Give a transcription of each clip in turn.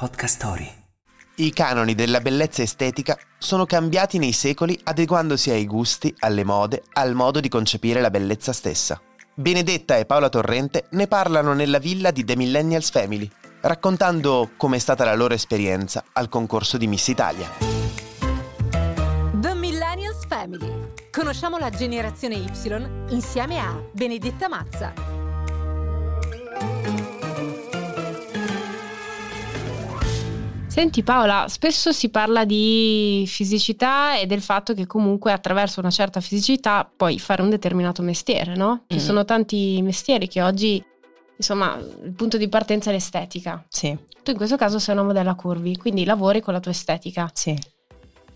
Podcast Story. I canoni della bellezza estetica sono cambiati nei secoli adeguandosi ai gusti, alle mode, al modo di concepire la bellezza stessa. Benedetta e Paola Torrente ne parlano nella villa di The Millennials Family, raccontando com'è stata la loro esperienza al concorso di Miss Italia. The Millennials Family. Conosciamo la generazione Y insieme a Benedetta Mazza. Senti Paola, spesso si parla di fisicità e del fatto che comunque attraverso una certa fisicità puoi fare un determinato mestiere, no? Ci Mm. sono tanti mestieri che oggi, insomma, il punto di partenza è l'estetica. Sì, Tu in questo caso sei una modella curvy, quindi lavori con la tua estetica. sì.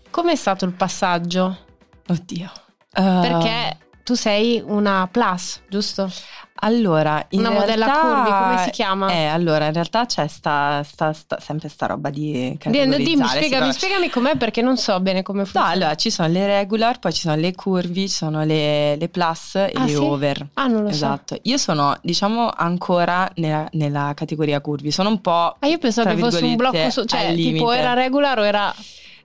Com'è stato il passaggio? Oddio. Perché tu sei una plus, giusto? Allora, in Una modella realtà- curvy, come si chiama? Eh, allora, in realtà c'è sta, sta- sta- sempre sta roba di categorizzare. dimmi, spiegami, spiegami com'è perché non so bene come No, funziona. allora ci sono le regular, poi ci sono le curvi, ci sono le, le plus e Ah, le sì? over. Ah, non lo so. Esatto. Io sono, diciamo, ancora nella, nella categoria curvi. Sono un po'. Ah, io pensavo che fosse un blocco, su- cioè tipo era regular o era...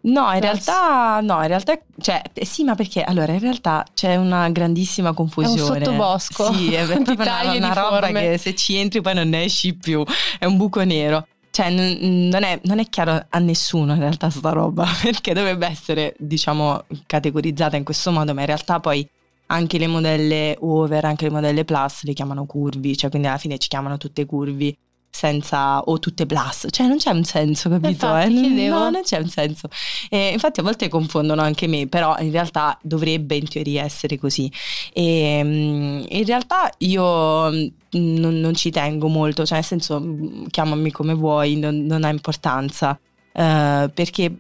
No, in realtà, no, in realtà, cioè, sì, ma perché? Allora, in realtà c'è una grandissima confusione. sottobosco Sì, è proprio una, una roba che se ci entri poi non ne esci più, è un buco nero. Cioè, non, non è, non è chiaro a nessuno in realtà sta roba, perché dovrebbe essere, diciamo, categorizzata in questo modo, ma in realtà poi anche le modelle over, anche le modelle plus le chiamano curvi, cioè quindi alla fine ci chiamano tutte curvi senza o tutte plus, cioè non c'è un senso, capito? Infatti, Eh. No, non c'è un senso. E infatti a volte confondono anche me, però in realtà dovrebbe in teoria essere così. E mm, in realtà io mm, non, non ci tengo molto, cioè nel senso mm, chiamami come vuoi, non, non ha importanza, Eh, perché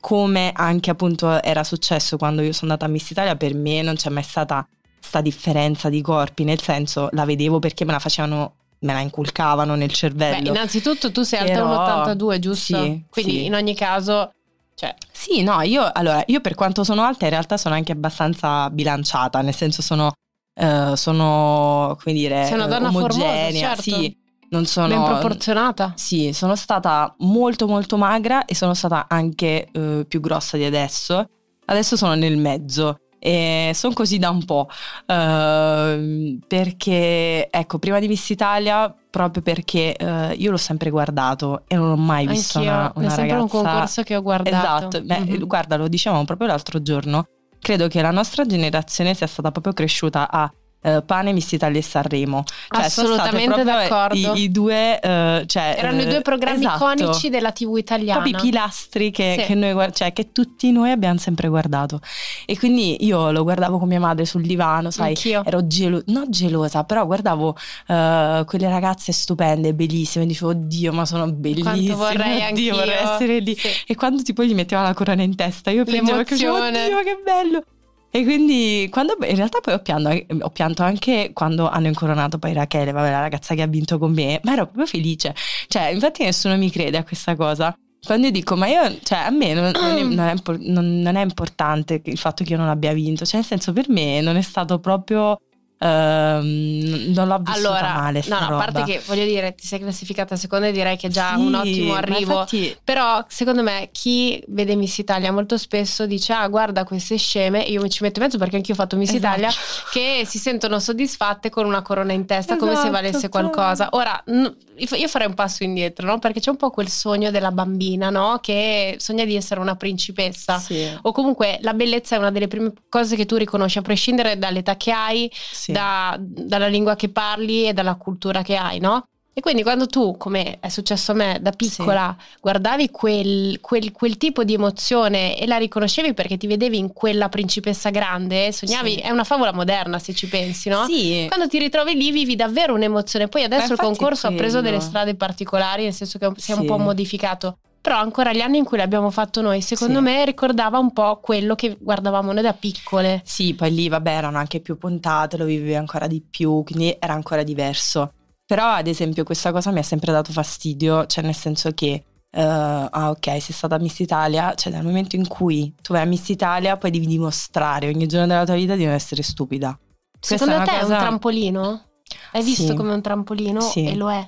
come anche appunto era successo quando io sono andata a Miss Italia, per me non c'è mai stata sta differenza di corpi, nel senso la vedevo perché me la facevano, me la inculcavano nel Beh, cervello. innanzitutto tu sei alta Però- 1,82, giusto? Sì, Quindi sì. in ogni caso, cioè, Sì, no, io allora, io per quanto sono alta in realtà sono anche abbastanza bilanciata, nel senso sono, eh, sono come dire, Sei una donna formosa, omogenea, certo. sì, non sono... ben proporzionata. Sì, sono stata molto molto magra e sono stata anche eh, più grossa di adesso. Adesso sono nel mezzo e sono così da un po'. ehm, perché, ecco, prima di Miss Italia, proprio perché eh, io l'ho sempre guardato e non ho mai visto Anch'io, una, è una sempre ragazza... un concorso che ho guardato. Esatto, Beh, Mhm. guarda, lo dicevamo proprio l'altro giorno. Credo che la nostra generazione sia stata proprio cresciuta a eh, Pane, Miss Italia e Sanremo. Cioè, Assolutamente d'accordo. I, i due, eh, cioè, Erano i eh, due programmi esatto. iconici della TV italiana. Proprio i pilastri che, Sì. che noi cioè, che tutti noi abbiamo sempre guardato. E quindi io lo guardavo con mia madre sul divano, sai, Anch'io. ero gelosa, non gelosa, però guardavo eh, quelle ragazze stupende, bellissime, dicevo, oddio, ma sono bellissime, vorrei oddio, anch'io." vorrei essere lì. Sì. E quando tipo gli metteva la corona in testa, io piangevo L'emozione. oddio, che bello. E quindi quando, in realtà poi ho pianto, ho pianto anche quando hanno incoronato poi Rachele, vabbè, la ragazza che ha vinto con me, ma ero proprio felice. Cioè, infatti nessuno mi crede a questa cosa. Quando io dico, ma io, cioè, a me non, non è, non è non è importante il fatto che io non abbia vinto, cioè, nel senso, per me non è stato proprio. Ehm, non l'ho vissuta Allora, male. no, no, a parte che voglio dire, ti sei classificata seconda e direi che è già Sì, un ottimo arrivo. infatti- Però secondo me chi vede Miss Italia molto spesso dice ah guarda queste sceme, io mi ci metto in mezzo perché anch'io ho fatto Miss Esatto. Italia, che si sentono soddisfatte con una corona in testa come se Esatto, valesse cioè. qualcosa. Ora io farei un passo indietro, no? Perché c'è un po' quel sogno della bambina, no? Che sogna di essere una principessa. Sì, O comunque la bellezza è una delle prime cose che tu riconosci, a prescindere dall'età che hai, sì. Da- dalla lingua che parli e dalla cultura che hai, no? E quindi quando tu, come è successo a me da piccola, guardavi quel, quel- quel tipo di emozione e la riconoscevi perché ti vedevi in quella principessa grande, sognavi, Sì. è una favola moderna se ci pensi, no? Sì. Quando ti ritrovi lì vivi davvero un'emozione. Poi adesso il concorso ha preso delle strade particolari, nel senso che si è un Sì. po' modificato. Però ancora gli anni in cui l'abbiamo fatto noi, secondo Sì. me ricordava un po' quello che guardavamo noi da piccole. Sì, poi lì vabbè erano anche più puntate, lo vivevi ancora di più, quindi era ancora diverso. Però ad esempio questa cosa mi ha sempre dato fastidio, cioè nel senso che, eh, ah ok, sei stata Miss Italia, cioè dal momento in cui tu vai a Miss Italia poi devi dimostrare ogni giorno della tua vita di non essere stupida. Questa Secondo una te è cosa- un trampolino? Hai visto Sì. come un trampolino Sì. e lo è.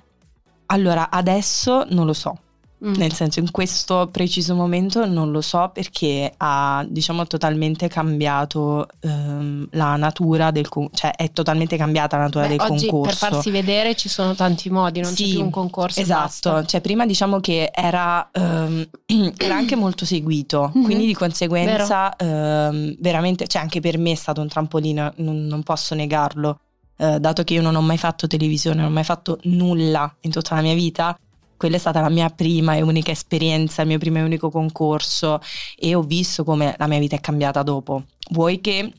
Allora, adesso non lo so, Mm. Nel senso, in questo preciso momento non lo so perché ha, diciamo, totalmente cambiato ehm, la natura del concorso, cioè è totalmente cambiata la natura Beh, del oggi concorso. Per farsi vedere ci sono tanti modi, non sì, c'è più un concorso. Esatto, cioè prima diciamo che era, ehm, era anche molto seguito, mm-hmm. quindi di conseguenza ehm, veramente, cioè anche per me è stato un trampolino, non, non posso negarlo. Eh, dato che io non ho mai fatto televisione, non ho mai fatto nulla in tutta la mia vita, quella è stata la mia prima e unica esperienza, il mio primo e unico concorso e ho visto come la mia vita è cambiata dopo. Vuoi che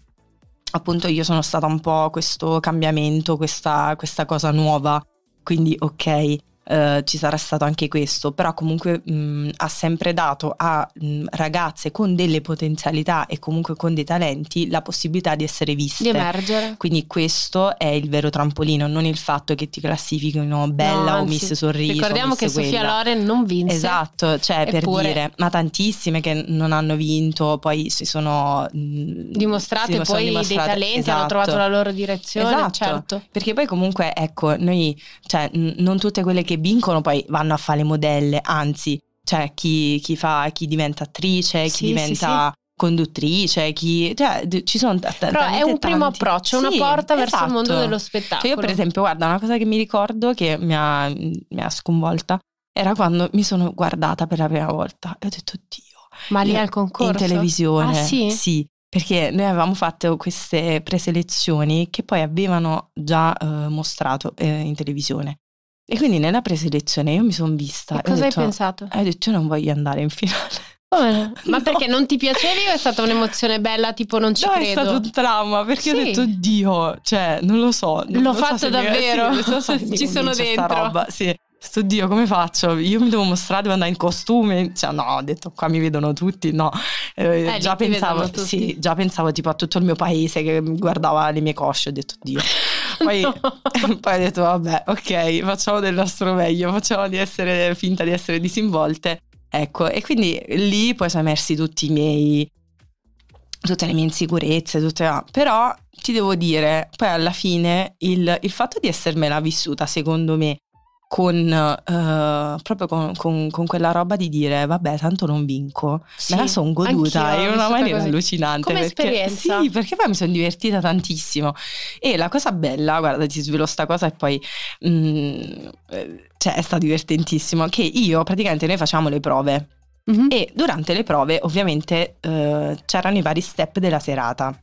appunto io sono stata un po' questo cambiamento, questa, questa cosa nuova, quindi ok, eh, ci sarà stato anche questo, però comunque mh, ha sempre dato a mh, ragazze con delle potenzialità e comunque con dei talenti la possibilità di essere viste. Di emergere. Quindi questo è il vero trampolino, non il fatto che ti classifichino bella no, o Miss Sorriso. Ricordiamo miss che quella. Sofia Loren non vinse. Esatto, cioè Eppure. per dire, ma tantissime che non hanno vinto, poi si sono mh, dimostrate si poi dimostrate, dei talenti, esatto. hanno trovato la loro direzione. Esatto, Certo. perché poi comunque ecco, noi, cioè, n- non tutte quelle che vincono poi vanno a fare le modelle, anzi, cioè chi, chi fa, chi diventa attrice, chi Sì, diventa sì, conduttrice, chi, cioè, ci sono t- Però è un primo tanti. approccio, una Sì, porta verso il esatto. mondo dello spettacolo. Cioè io per esempio, guarda, una cosa che mi ricordo che mi ha, mi ha sconvolta era quando mi sono guardata per la prima volta e ho detto, Dio, Ma lì al concorso? in televisione. Ah sì? Sì, perché noi avevamo fatto queste preselezioni che poi avevano già eh, mostrato eh, in televisione. E quindi nella preselezione io mi sono vista E e ho cosa hai detto, pensato? e ho detto, io non voglio andare in finale. Come? Ma No. perché non ti piacevi o è stata un'emozione bella tipo non ci no, è credo? stato un trauma perché ho Sì. detto, Dio, cioè, non lo so. non L'ho lo so fatto mi- davvero? sì, non so se mi Ci sono dentro. roba, sì. Sto Dio, come faccio? Io mi devo mostrare, devo andare in costume. Cioè, no, ho detto qua mi vedono tutti. No, Eh, lì già pensavo, sì, già pensavo tipo a tutto il mio paese che mi guardava le mie cosce. Ho detto Dio. Poi, poi ho detto, vabbè, ok, facciamo del nostro meglio, facciamo di essere finta di essere disinvolte. Ecco, e quindi lì poi sono emersi tutti i miei tutte le mie insicurezze, tutte, ah, però ti devo dire, poi alla fine il, il fatto di essermela vissuta, secondo me, con eh, proprio con, con- con quella roba di dire vabbè tanto non vinco Sì, me la sono goduta in una maniera così. allucinante Come perché, esperienza. sì perché poi mi sono divertita tantissimo e la cosa bella guarda ti svelo sta cosa e poi mm, eh, cioè è stato divertentissimo che io praticamente noi facciamo le prove Mhm. e durante le prove ovviamente eh, c'erano i vari step della serata.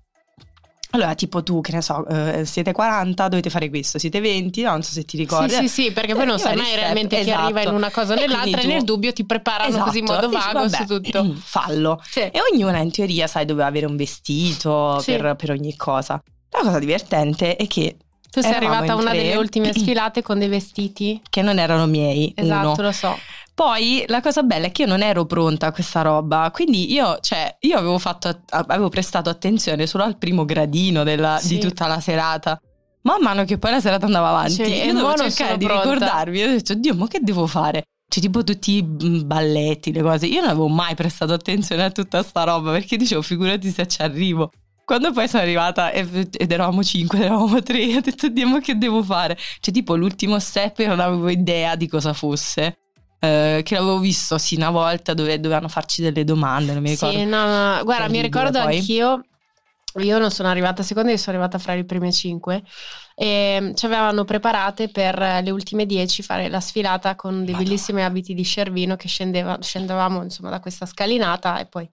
Allora, tipo tu, che ne so, eh, siete 40, dovete fare questo, siete 20, no, non so se ti ricordi. Sì, sì, sì, perché poi non Eh, sai i vari mai realmente chi esatto. arriva in una cosa o nell'altra e nel dubbio ti preparano così in Esatto, modo dici, vago vabbè, su tutto. Fallo. Sì. E ognuna in teoria, sai, doveva avere un vestito Sì. per, per ogni cosa. La cosa divertente è che, Tu sei arrivata a una delle ultime sfilate con dei vestiti. che non erano miei, Esatto, uno. lo so. Poi la cosa bella è che io non ero pronta a questa roba, quindi io, cioè, io avevo, fatto, avevo prestato attenzione solo al primo gradino della- Sì. di tutta la serata. Man mano che poi la serata andava avanti, Cioè, e io dovevo cercare di pronta. ricordarmi. Io ho detto, Dio, ma che devo fare? Cioè, tipo tutti i mm, balletti, le cose. Io non avevo mai prestato attenzione a tutta sta roba perché dicevo, figurati se ci arrivo. Quando poi sono arrivata e- ed eravamo cinque, eravamo tre, ho detto, Dio, ma che devo fare? Cioè, tipo, l'ultimo step io non avevo idea di cosa fosse. Eh, che l'avevo visto sì una volta dove dovevano farci delle domande, non mi ricordo. Sì, no, no, guarda, mi ricordo poi. anch'io. Io non sono arrivata seconda, io sono arrivata fra le prime cinque. E mm, ci avevano preparate per le ultime dieci fare la sfilata con dei Madonna. bellissimi abiti di Cervino che scendeva, scendevamo insomma da questa scalinata e poi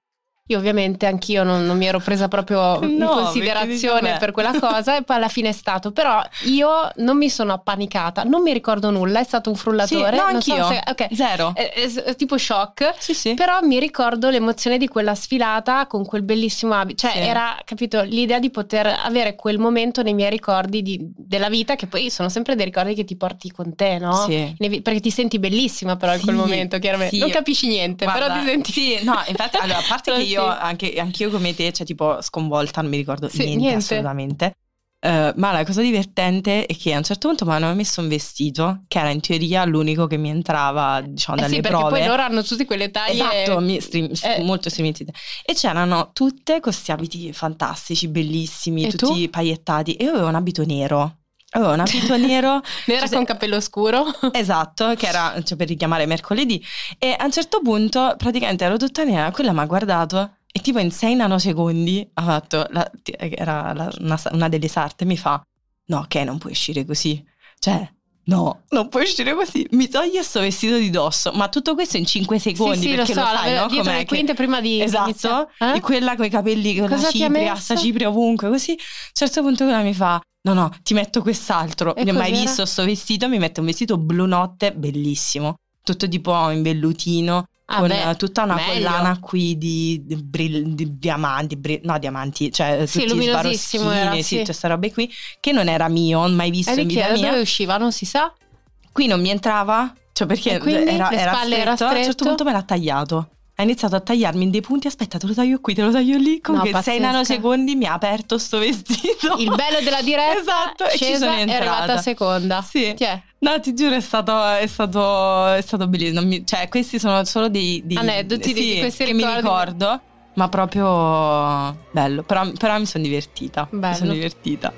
io ovviamente anch'io non, non mi ero presa proprio in No, considerazione dici, vabbè. per quella cosa e poi alla fine è stato. Però io non mi sono appanicata, non mi ricordo nulla, è stato un frullatore. Sì, no, non so anch'io. se- ok. Zero. È- è- è tipo shock. Sì, sì. Però mi ricordo l'emozione di quella sfilata con quel bellissimo abito. Cioè, Sì. era, capito, l'idea di poter avere quel momento nei miei ricordi di- della vita, che poi sono sempre dei ricordi che ti porti con te, no? Sì. Ne- Perché ti senti bellissima, però, in quel momento, chiaramente. Non capisci niente, però Guarda, ti senti. Sì, no, infatti, allora, a parte che. Io, anche, anch'io come te, cioè tipo sconvolta, non mi ricordo Sì, niente, niente. assolutamente. Eh, ma la cosa divertente è che a un certo punto mi hanno messo un vestito che era in teoria l'unico che mi entrava, diciamo, Eh dalle sì, perché prove. poi loro hanno tutte quelle taglie. Esatto, mi- stream- Eh. molto streamizzate. E c'erano tutte questi abiti fantastici, bellissimi, E tutti tu? paiettati. E io avevo un abito nero. Avevo un abito nero. Nera cioè, con capello scuro. Esatto, che era cioè, per richiamare mercoledì. E a un certo punto, praticamente ero tutta nera, quella mi ha guardato e tipo in 6 nanosecondi ha fatto, la, era la, una, una delle sarte, mi fa, no, ok, non puoi uscire così. Cioè, No, non puoi uscire così. Mi toglie sto vestito di dosso. Ma tutto questo in 5 secondi. Sì, sì, lo so, lo sai, la, no? dietro le che- quinte prima di Esatto, Eh? e quella con i capelli con Cosa la cipria, sta cipria ovunque, così. A un certo punto quella mi fa, no no, ti metto quest'altro. E Non ho mai visto sto vestito, mi mette un vestito blu notte bellissimo, tutto tipo in vellutino, Ah, con beh, eh, tutta una meglio. collana qui di, di brill- di diamanti, bri- no diamanti, cioè Sì, tutti sbarroschini, era, sì, sì. tutte queste robe qui, che non era mio, non mai visto E in di chi vita mia. Dove usciva? Non si sa. Qui non mi entrava, cioè perché era, era stretto, era a un certo stretto? punto me l'ha tagliato. Ha iniziato a tagliarmi in dei punti, aspetta, te lo taglio qui, te lo taglio lì. Comunque No, sei pazzesca. nanosecondi mi ha aperto sto vestito. Il bello della diretta Esatto, e ci scesa sono è entrata. arrivata seconda. Sì. Chi è? No, ti giuro, è stato, è stato, è stato bellissimo. Mi- cioè, questi sono solo dei, dei- Aneddoti di- sì, di questi che mi ricordo, ma proprio bello. Però, però mi sono divertita. Mi Bello. sono divertita.